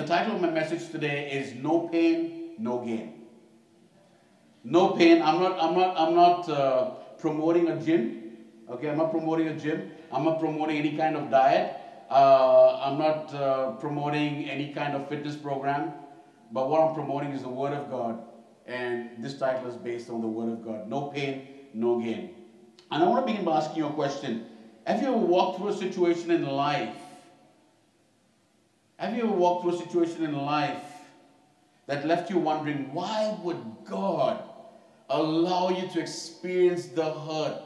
the title of my message today is No Pain, No Gain. No pain. I'm not, I'm not, I'm not uh, promoting a gym. Okay, I'm not promoting a gym. I'm not promoting any kind of diet. Uh, I'm not uh, promoting any kind of fitness program. But what I'm promoting is the Word of God. And this title is based on the Word of God. No pain, no gain. And I want to begin by asking you a question. Have you ever walked through a situation in life? Have you ever walked through a situation in life that left you wondering, why would God allow you to experience the hurt,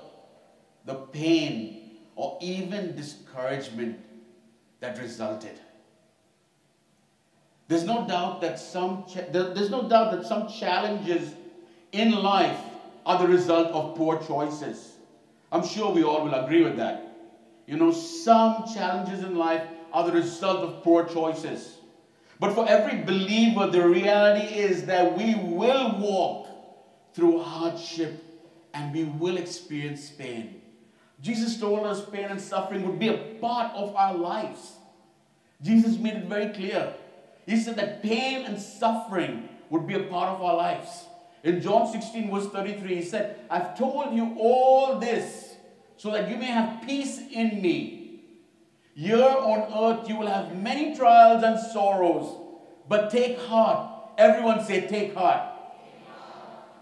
the pain, or even discouragement that resulted? There's no doubt that some there's no doubt that some challenges in life are the result of poor choices. I'm sure we all will agree with that. You know, some challenges in life are the result of poor choices. But for every believer, the reality is that we will walk through hardship and we will experience pain. Jesus told us pain and suffering would be a part of our lives. Jesus made it very clear. He said that pain and suffering would be a part of our lives. In John 16, verse 33, he said, I've told you all this so that you may have peace in me. Here on earth you will have many trials and sorrows, but take heart. Everyone say, Take heart.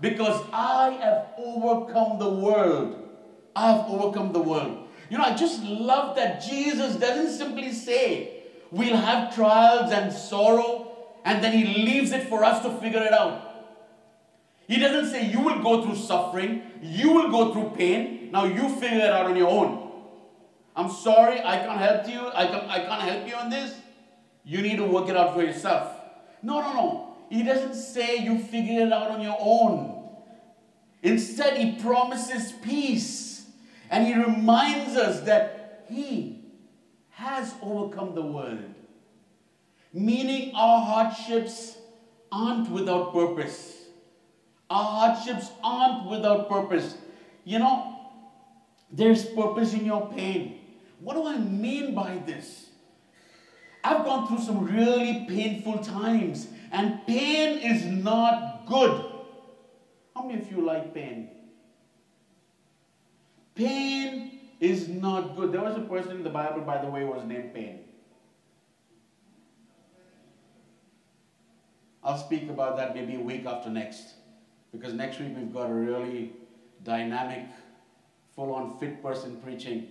Because I have overcome the world. I have overcome the world. You know, I just love that Jesus doesn't simply say, We'll have trials and sorrow, and then He leaves it for us to figure it out. He doesn't say you will go through suffering, you will go through pain, now you figure it out on your own. I'm sorry, I can't help you, I, can, I can't help you on this. You need to work it out for yourself. No, no, no. He doesn't say you figure it out on your own. Instead, he promises peace. And he reminds us that he has overcome the world. Meaning our hardships aren't without purpose. Our hardships aren't without purpose. You know, there's purpose in your pain. What do I mean by this? I've gone through some really painful times, and pain is not good. How many of you like pain? Pain is not good. There was a person in the Bible, by the way, was named Pain. I'll speak about that maybe a week after next. Because next week we've got a really dynamic, full on fit person preaching.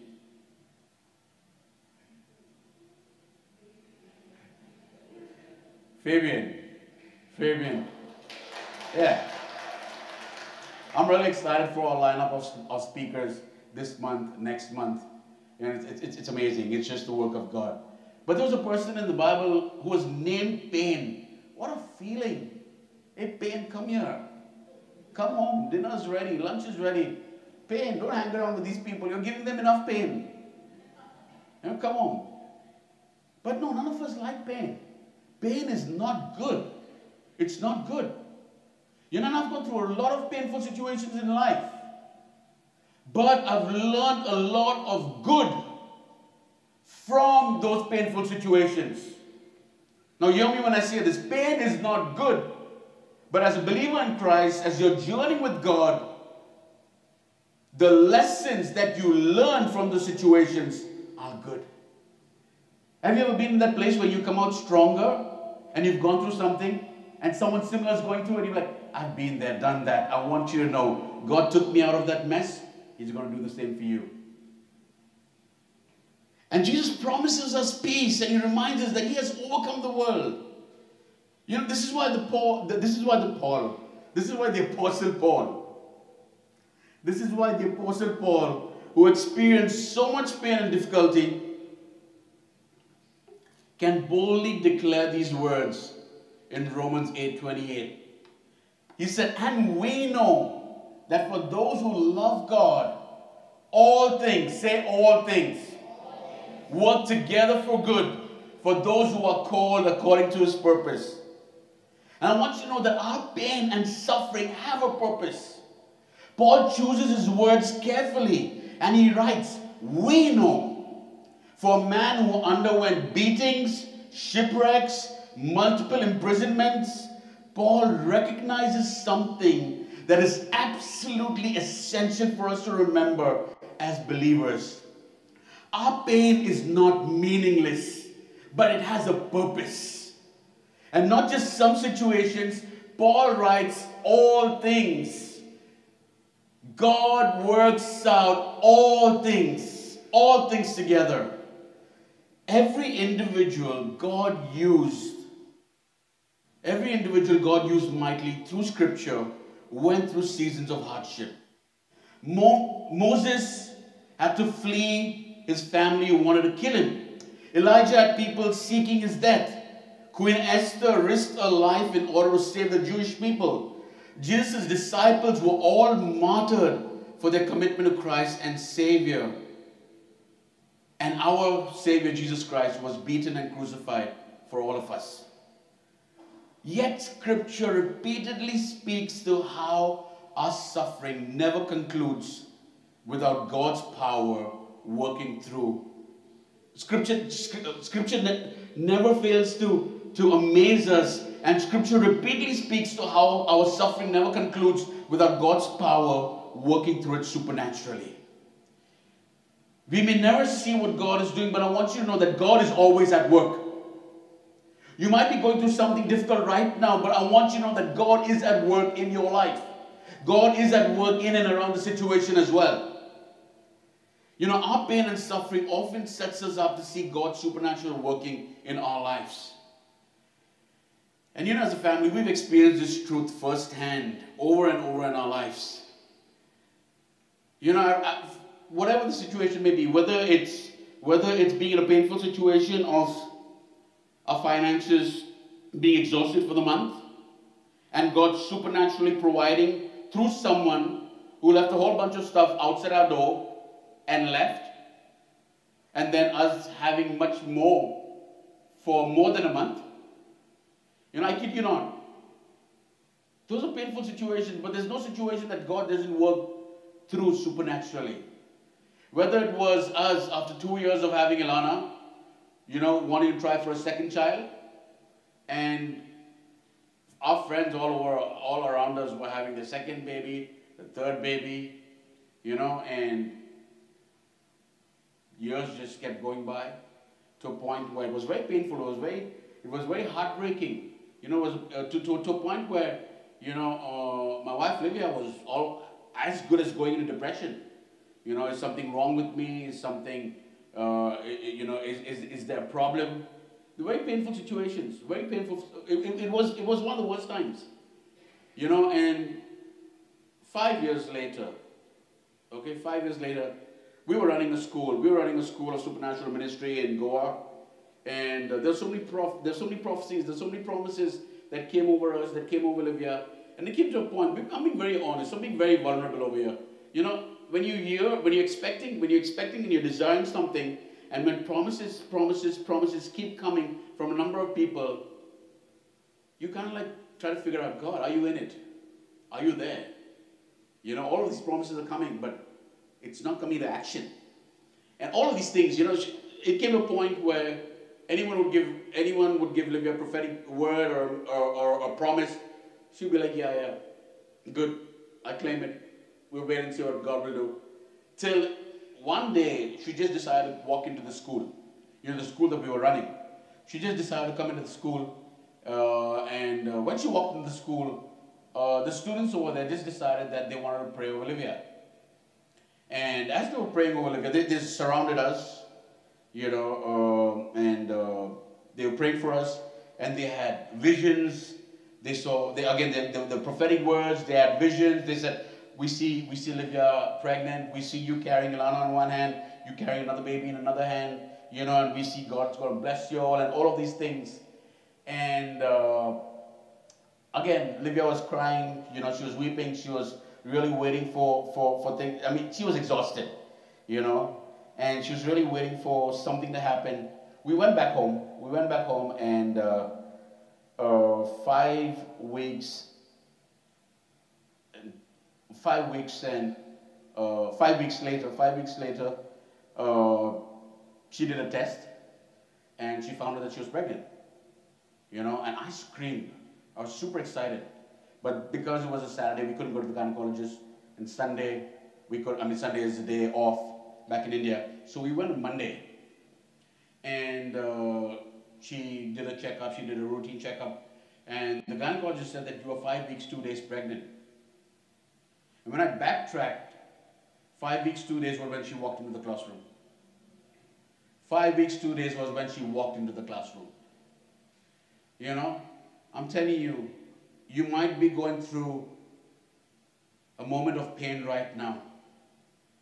Fabian. Fabian. Yeah. I'm really excited for our lineup of, of speakers this month, next month. And it's, it's, it's amazing. It's just the work of God. But there was a person in the Bible who was named Pain. What a feeling. Hey, Pain, come here. Come home. Dinner's ready. Lunch is ready. Pain, don't hang around with these people. You're giving them enough pain. You know, come home. But no, none of us like pain. Pain is not good. It's not good. You know, I've gone through a lot of painful situations in life. But I've learned a lot of good from those painful situations. Now, hear me when I say this pain is not good. But as a believer in Christ, as you're journeying with God, the lessons that you learn from the situations are good. Have you ever been in that place where you come out stronger and you've gone through something and someone similar is going through and You're like, I've been there, done that. I want you to know God took me out of that mess. He's going to do the same for you. And Jesus promises us peace and he reminds us that he has overcome the world. You know, this is why the Paul, this is why the Paul, this is why the Apostle Paul, this is why the Apostle Paul, who experienced so much pain and difficulty, can boldly declare these words in Romans 8 28. He said, And we know that for those who love God, all things, say all things, work together for good for those who are called according to his purpose. And I want you to know that our pain and suffering have a purpose. Paul chooses his words carefully and he writes, We know for a man who underwent beatings, shipwrecks, multiple imprisonments, Paul recognizes something that is absolutely essential for us to remember as believers. Our pain is not meaningless, but it has a purpose. And not just some situations, Paul writes all things. God works out all things, all things together. Every individual God used, every individual God used mightily through scripture went through seasons of hardship. Mo- Moses had to flee his family who wanted to kill him. Elijah had people seeking his death. Queen Esther risked her life in order to save the Jewish people. Jesus' disciples were all martyred for their commitment to Christ and Savior. And our Savior Jesus Christ was beaten and crucified for all of us. Yet Scripture repeatedly speaks to how our suffering never concludes without God's power working through. Scripture, scripture never fails to, to amaze us, and Scripture repeatedly speaks to how our suffering never concludes without God's power working through it supernaturally. We may never see what God is doing, but I want you to know that God is always at work. You might be going through something difficult right now, but I want you to know that God is at work in your life. God is at work in and around the situation as well. You know, our pain and suffering often sets us up to see God's supernatural working in our lives. And you know, as a family, we've experienced this truth firsthand over and over in our lives. You know, whatever the situation may be, whether it's whether it's being in a painful situation of our finances being exhausted for the month, and God supernaturally providing through someone who left a whole bunch of stuff outside our door and left, and then us having much more for more than a month. You know, I kid you not. Those are painful situations, but there's no situation that God doesn't work through supernaturally. Whether it was us after two years of having Ilana, you know, wanting to try for a second child, and our friends all over, all around us were having the second baby, the third baby, you know, and years just kept going by to a point where it was very painful. It was very, it was very heartbreaking. You know, was uh, to, to, to a point where, you know, uh, my wife Livia was all as good as going into depression. You know, is something wrong with me? Is something, uh, you know, is, is, is there a problem? The very painful situations, very painful. It, it, was, it was one of the worst times. You know, and five years later, okay, five years later, we were running a school. We were running a school of supernatural ministry in Goa. And uh, there's so many there's so many prophecies, there's so many promises that came over us, that came over Livia. And it came to a point, I'm being very honest, I'm being very vulnerable over here. You know, when you hear, when you're expecting, when you're expecting and you're desiring something, and when promises, promises, promises keep coming from a number of people, you kind of like try to figure out, God, are you in it? Are you there? You know, all of these promises are coming, but it's not coming to action. And all of these things, you know, it came to a point where anyone would give anyone would give Livia a prophetic word or, or, or a promise. She'd be like, yeah, yeah, good, I claim it. We'll wait and see what God will do. Till one day, she just decided to walk into the school. You know, the school that we were running. She just decided to come into the school. Uh, and uh, when she walked into the school, uh, the students over there just decided that they wanted to pray over Olivia. And as they were praying over Olivia, they, surrounded us, you know, uh, and uh, they were praying for us. And they had visions. They saw, they, again, the, the, the prophetic words, they had visions. They said, we see, we see Livia pregnant. We see you carrying Ilana on one hand, you carrying another baby in another hand, you know, and we see God's going to bless you all and all of these things. And uh, again, Livia was crying, you know, she was weeping. She was really waiting for, for, for things. I mean, she was exhausted, you know, and she was really waiting for something to happen. We went back home. We went back home, and uh, uh, five weeks five weeks and uh, five weeks later, five weeks later, uh, she did a test and she found out that she was pregnant. You know, and I screamed. I was super excited. But because it was a Saturday, we couldn't go to the gynecologist. And Sunday, we could, I mean, Sunday is the day off back in India. So we went on Monday. And uh, she did a checkup, she did a routine checkup. And the gynecologist said that you were five weeks, two days pregnant. And when I backtracked, five weeks, two days was when she walked into the classroom. Five weeks, two days was when she walked into the classroom. You know, I'm telling you, you might be going through a moment of pain right now,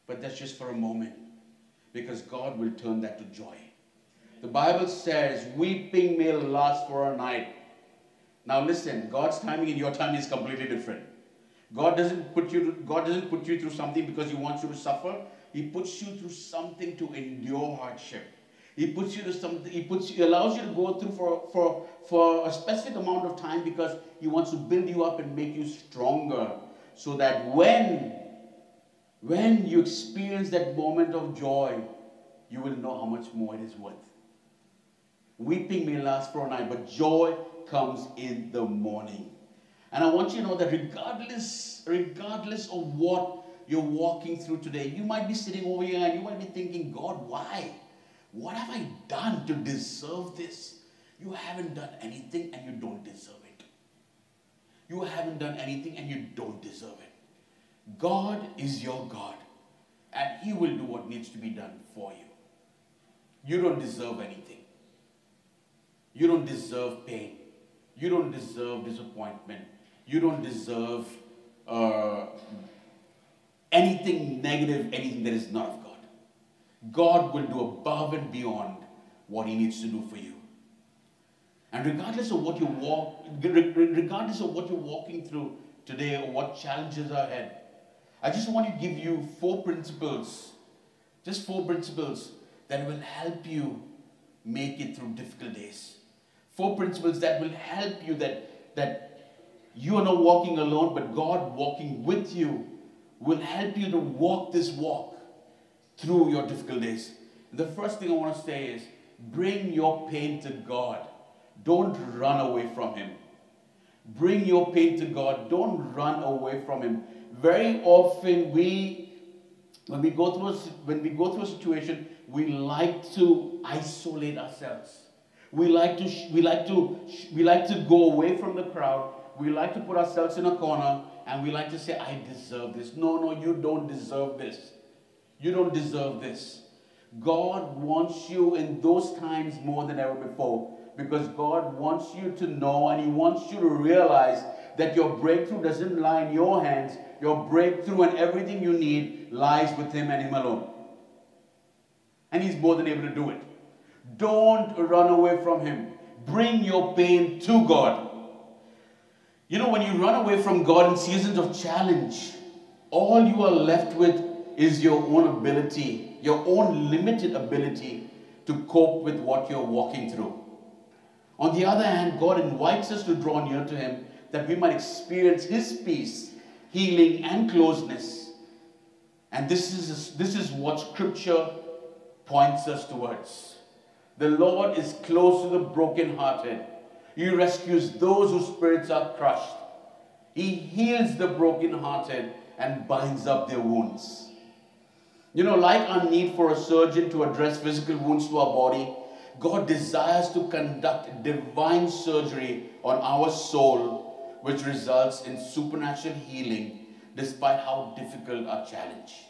but that's just for a moment because God will turn that to joy. The Bible says, weeping may last for a night. Now listen, God's timing and your timing is completely different. God doesn't put you God doesn't put you through something because he wants you to suffer. He puts you through something to endure hardship. He puts you to something, he puts he allows you to go through for, for, for a specific amount of time because he wants to build you up and make you stronger. So that when when you experience that moment of joy, you will know how much more it is worth. Weeping may last for a night, but joy comes in the morning. And I want you to know that regardless, regardless of what you're walking through today, you might be sitting over here and you might be thinking, God, why? What have I done to deserve this? You haven't done anything and you don't deserve it. You haven't done anything and you don't deserve it. God is your God and He will do what needs to be done for you. You don't deserve anything. You don't deserve pain. You don't deserve disappointment. You don't deserve uh, anything negative, anything that is not of God. God will do above and beyond what He needs to do for you. And regardless of what you walk, regardless of what you're walking through today or what challenges are ahead, I just want to give you four principles, just four principles that will help you make it through difficult days. Four principles that will help you that, that you are not walking alone, but God walking with you will help you to walk this walk through your difficult days. The first thing I want to say is bring your pain to God. Don't run away from Him. Bring your pain to God. Don't run away from Him. Very often we, when we go through a, when we go through a situation, we like to isolate ourselves. We like to we like to we like to go away from the crowd. We like to put ourselves in a corner and we like to say, "I deserve this." No, no, you don't deserve this. You don't deserve this. God wants you in those times more than ever before because God wants you to know and He wants you to realize that your breakthrough doesn't lie in your hands. Your breakthrough and everything you need lies with Him and Him alone. And He's more than able to do it. Don't run away from Him. Bring your pain to God. You know, when you run away from God in seasons of challenge, all you are left with is your own ability, your own limited ability to cope with what you're walking through. On the other hand, God invites us to draw near to Him that we might experience His peace, healing, and closeness. And this is, this is what Scripture points us towards. The Lord is close to the brokenhearted. He rescues those whose spirits are crushed. He heals the brokenhearted and binds up their wounds. You know, like our need for a surgeon to address physical wounds to our body, God desires to conduct divine surgery on our soul, which results in supernatural healing despite how difficult our challenge.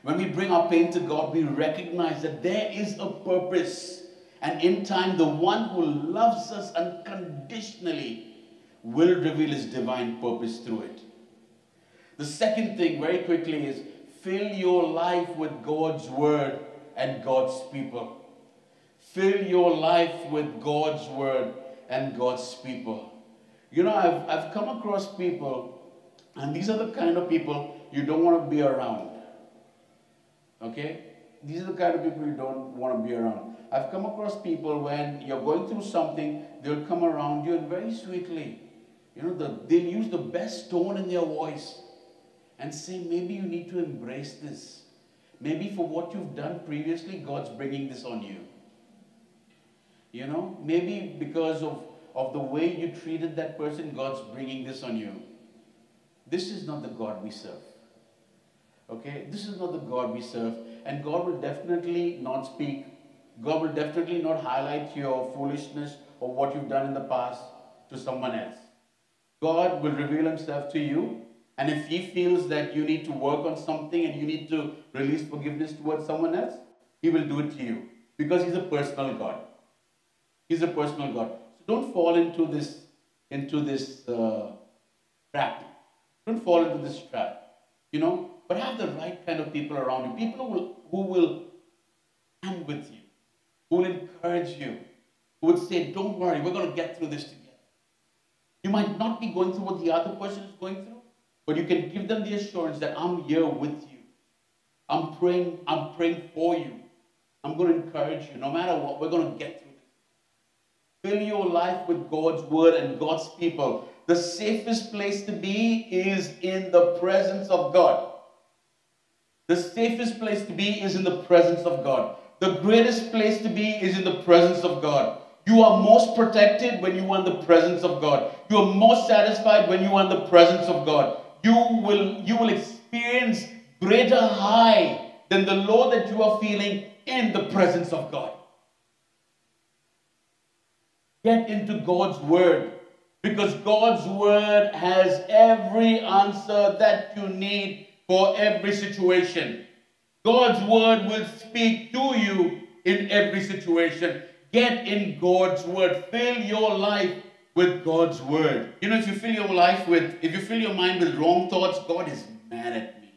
When we bring our pain to God, we recognize that there is a purpose. And in time, the one who loves us unconditionally will reveal his divine purpose through it. The second thing, very quickly, is fill your life with God's word and God's people. Fill your life with God's word and God's people. You know, I've, I've come across people, and these are the kind of people you don't want to be around. Okay? These are the kind of people you don't want to be around. I've come across people when you're going through something, they'll come around you and very sweetly, you know, the, they'll use the best tone in their voice and say, maybe you need to embrace this. Maybe for what you've done previously, God's bringing this on you. You know, maybe because of of the way you treated that person, God's bringing this on you. This is not the God we serve. Okay? This is not the God we serve. And God will definitely not speak. God will definitely not highlight your foolishness or what you've done in the past to someone else. God will reveal himself to you. And if he feels that you need to work on something and you need to release forgiveness towards someone else, he will do it to you. Because he's a personal God. He's a personal God. So don't fall into this into this uh, trap. Don't fall into this trap. You know, but have the right kind of people around you. People who will, who will stand with you, who will encourage you, who would say, Don't worry, we're going to get through this together. You might not be going through what the other person is going through, but you can give them the assurance that I'm here with you. I'm praying, I'm praying for you. I'm going to encourage you. No matter what, we're going to get through this. Fill your life with God's word and God's people. The safest place to be is in the presence of God. The safest place to be is in the presence of God. The greatest place to be is in the presence of God. You are most protected when you are in the presence of God. You are most satisfied when you are in the presence of God. You will, you will experience greater high than the low that you are feeling in the presence of God. Get into God's word because God's word has every answer that you need for every situation. God's word will speak to you in every situation. Get in God's word. Fill your life with God's word. You know, if you fill your life with, if you fill your mind with wrong thoughts, God is mad at me.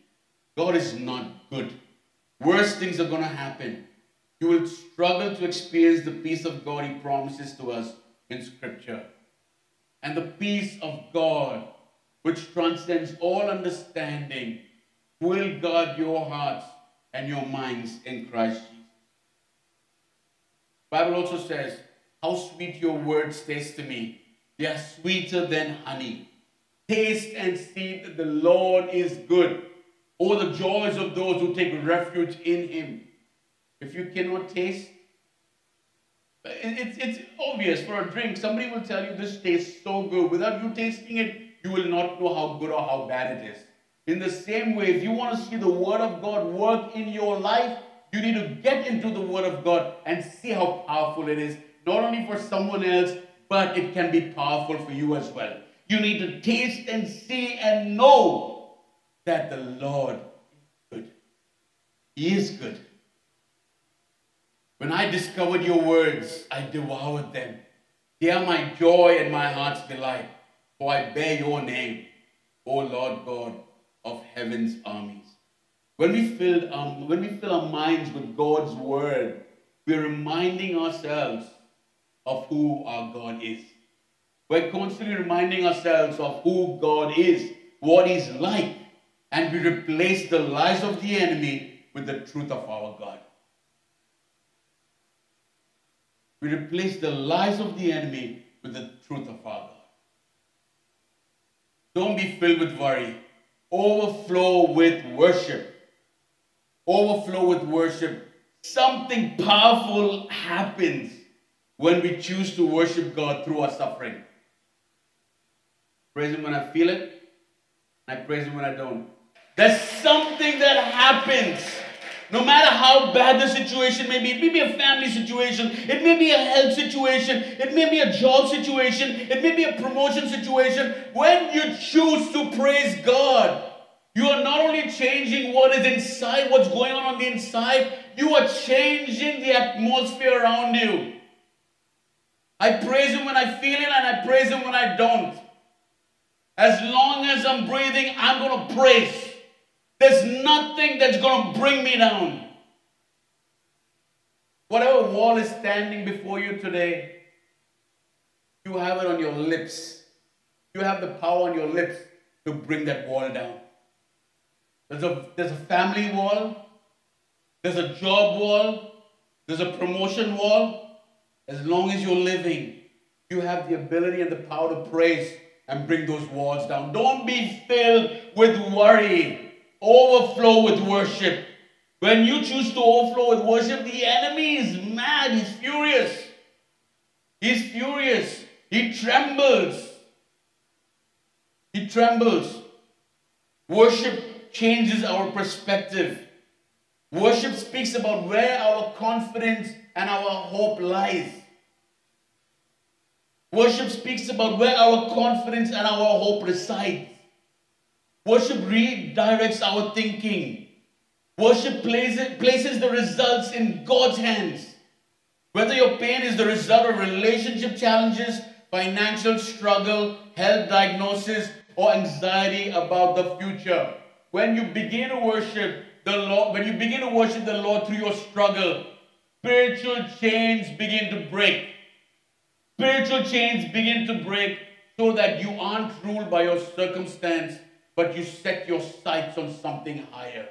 God is not good. Worse things are going to happen. You will struggle to experience the peace of God He promises to us in Scripture. And the peace of God, which transcends all understanding, will guard your hearts and your minds in Christ Jesus. Bible also says, How sweet your words taste to me. They are sweeter than honey. Taste and see that the Lord is good. Oh, the joys of those who take refuge in him. If you cannot taste, it's, it's obvious for a drink. Somebody will tell you this tastes so good. Without you tasting it, you will not know how good or how bad it is. In the same way, if you want to see the Word of God work in your life, you need to get into the Word of God and see how powerful it is, not only for someone else, but it can be powerful for you as well. You need to taste and see and know that the Lord is good. He is good. When I discovered your words, I devoured them. They are my joy and my heart's delight, for I bear your name, O Lord God of heaven's armies. When we, fill, um, when we fill our minds with God's word, we're reminding ourselves of who our God is. We're constantly reminding ourselves of who God is, what He's like, and we replace the lies of the enemy with the truth of our God. We replace the lies of the enemy with the truth of our God. Don't be filled with worry overflow with worship. Overflow with worship. Something powerful happens when we choose to worship God through our suffering. Praise Him when I feel it. I praise Him when I don't. There's something that happens no matter how bad the situation may be, it may be a family situation, it may be a health situation, it may be a job situation, it may be a promotion situation. When you choose to praise God, you are not only changing what is inside, what's going on on the inside, you are changing the atmosphere around you. I praise Him when I feel it and I praise Him when I don't. As long as I'm breathing, I'm going to praise. There's nothing that's going to bring me down. Whatever wall is standing before you today, you have it on your lips. You have the power on your lips to bring that wall down. There's a, there's a family wall, there's a job wall, there's a promotion wall. As long as you're living, you have the ability and the power to praise and bring those walls down. Don't be filled with worry. Overflow with worship. When you choose to overflow with worship, the enemy is mad. He's furious. He's furious. he trembles. He trembles. Worship changes our perspective. Worship speaks about where our confidence and our hope lies. Worship speaks about where our confidence and our hope resides. Worship redirects our thinking. Worship places, places the results in God's hands. Whether your pain is the result of relationship challenges, financial struggle, health diagnosis, or anxiety about the future. When you begin to worship the Lord, when you begin to worship the Lord through your struggle, spiritual chains begin to break. Spiritual chains begin to break so that you aren't ruled by your circumstance, but you set your sights on something higher.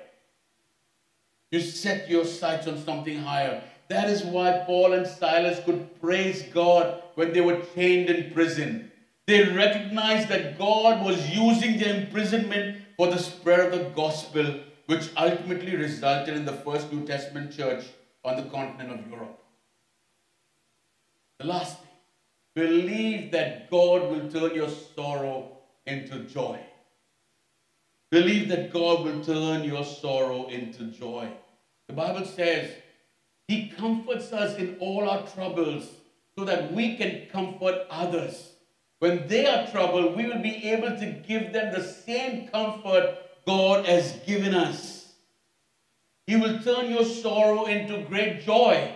You set your sights on something higher. That is why Paul and Silas could praise God when they were chained in prison. They recognized that God was using their imprisonment for the spread of the gospel, which ultimately resulted in the first New Testament church on the continent of Europe. The last thing, believe that God will turn your sorrow into joy. Believe that God will turn your sorrow into joy. The Bible says He comforts us in all our troubles so that we can comfort others. When they are troubled, we will be able to give them the same comfort God has given us. He will turn your sorrow into great joy.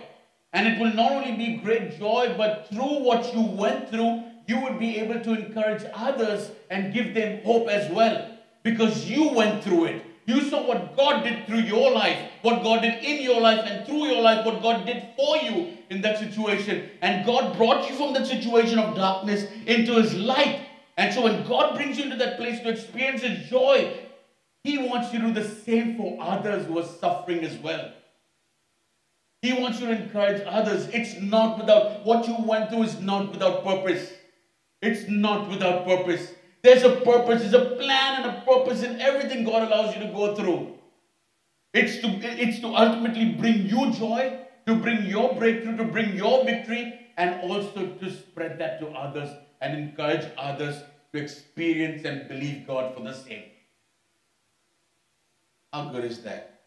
And it will not only be great joy, but through what you went through, you would be able to encourage others and give them hope as well. Because you went through it. You saw what God did through your life, what God did in your life, and through your life, what God did for you in that situation. And God brought you from that situation of darkness into His light. And so when God brings you into that place to experience His joy, He wants you to do the same for others who are suffering as well. He wants you to encourage others. It's not without, what you went through is not without purpose. It's not without purpose. There's a purpose, there's a plan and a purpose in everything God allows you to go through. It's to, it's to ultimately bring you joy, to bring your breakthrough, to bring your victory, and also to spread that to others and encourage others to experience and believe God for the same. How good is that?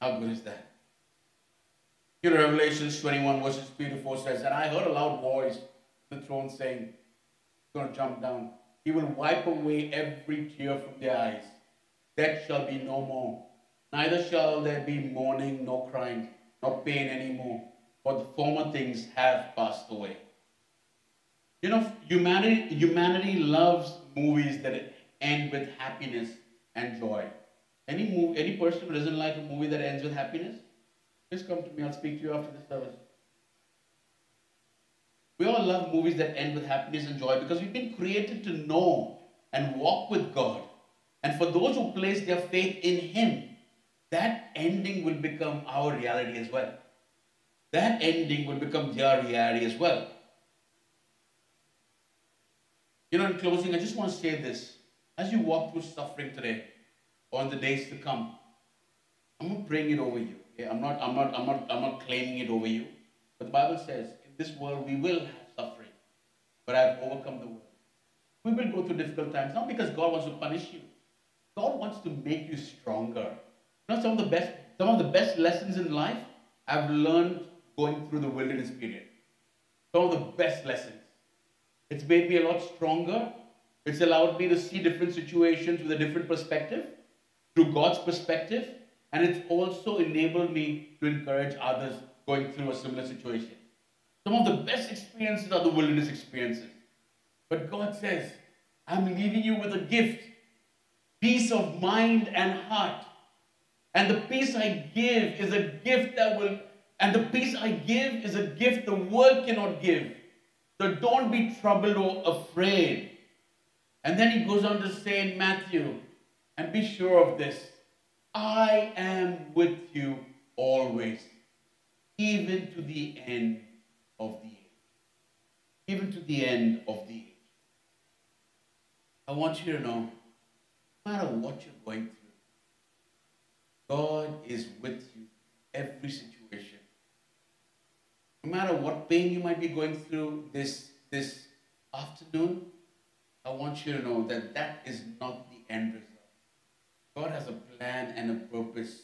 How good is that? You know, Revelations 21 verses 3 to 4 says, And I heard a loud voice the throne saying, going to jump down. He will wipe away every tear from their eyes. Death shall be no more. Neither shall there be mourning, nor crying, nor pain anymore, for the former things have passed away. You know, humanity, humanity loves movies that end with happiness and joy. Any movie, any person who doesn't like a movie that ends with happiness, just come to me. I'll speak to you after the service. We all love movies that end with happiness and joy because we've been created to know and walk with God. And for those who place their faith in Him, that ending will become our reality as well. That ending will become their reality as well. You know, in closing, I just want to say this. As you walk through suffering today or in the days to come, I'm not praying it over you. Okay? I'm not, I'm not, I'm not, I'm not claiming it over you. But the Bible says this world we will have suffering, but I have overcome the world. We will go through difficult times, not because God wants to punish you. God wants to make you stronger. You know, some of the best, some of the best lessons in life I've learned going through the wilderness period. Some of the best lessons. It's made me a lot stronger. It's allowed me to see different situations with a different perspective, through God's perspective, and it's also enabled me to encourage others going through a similar situation. Some of the best experiences are the wilderness experiences. But God says, I'm leaving you with a gift peace of mind and heart. And the peace I give is a gift that will, and the peace I give is a gift the world cannot give. So don't be troubled or afraid. And then he goes on to say in Matthew, and be sure of this I am with you always, even to the end of the age. Even to the end of the age. I want you to know, no matter what you're going through, God is with you every situation. No matter what pain you might be going through this, this afternoon, I want you to know that that is not the end result. God has a plan and a purpose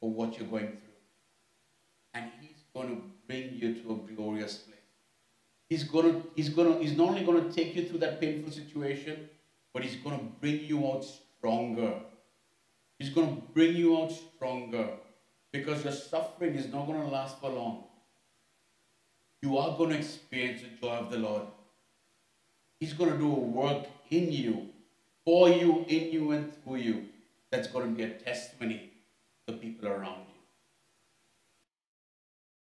for what you're going through. And He's going to bring you to a glorious place. He's to, he's to, he's not only going to take you through that painful situation, but he's going to bring you out stronger. He's going to bring you out stronger because your suffering is not going to last for long. You are going to experience the joy of the Lord. He's going to do a work in you, for you, in you, and through you. That's going to be a testimony to people around you.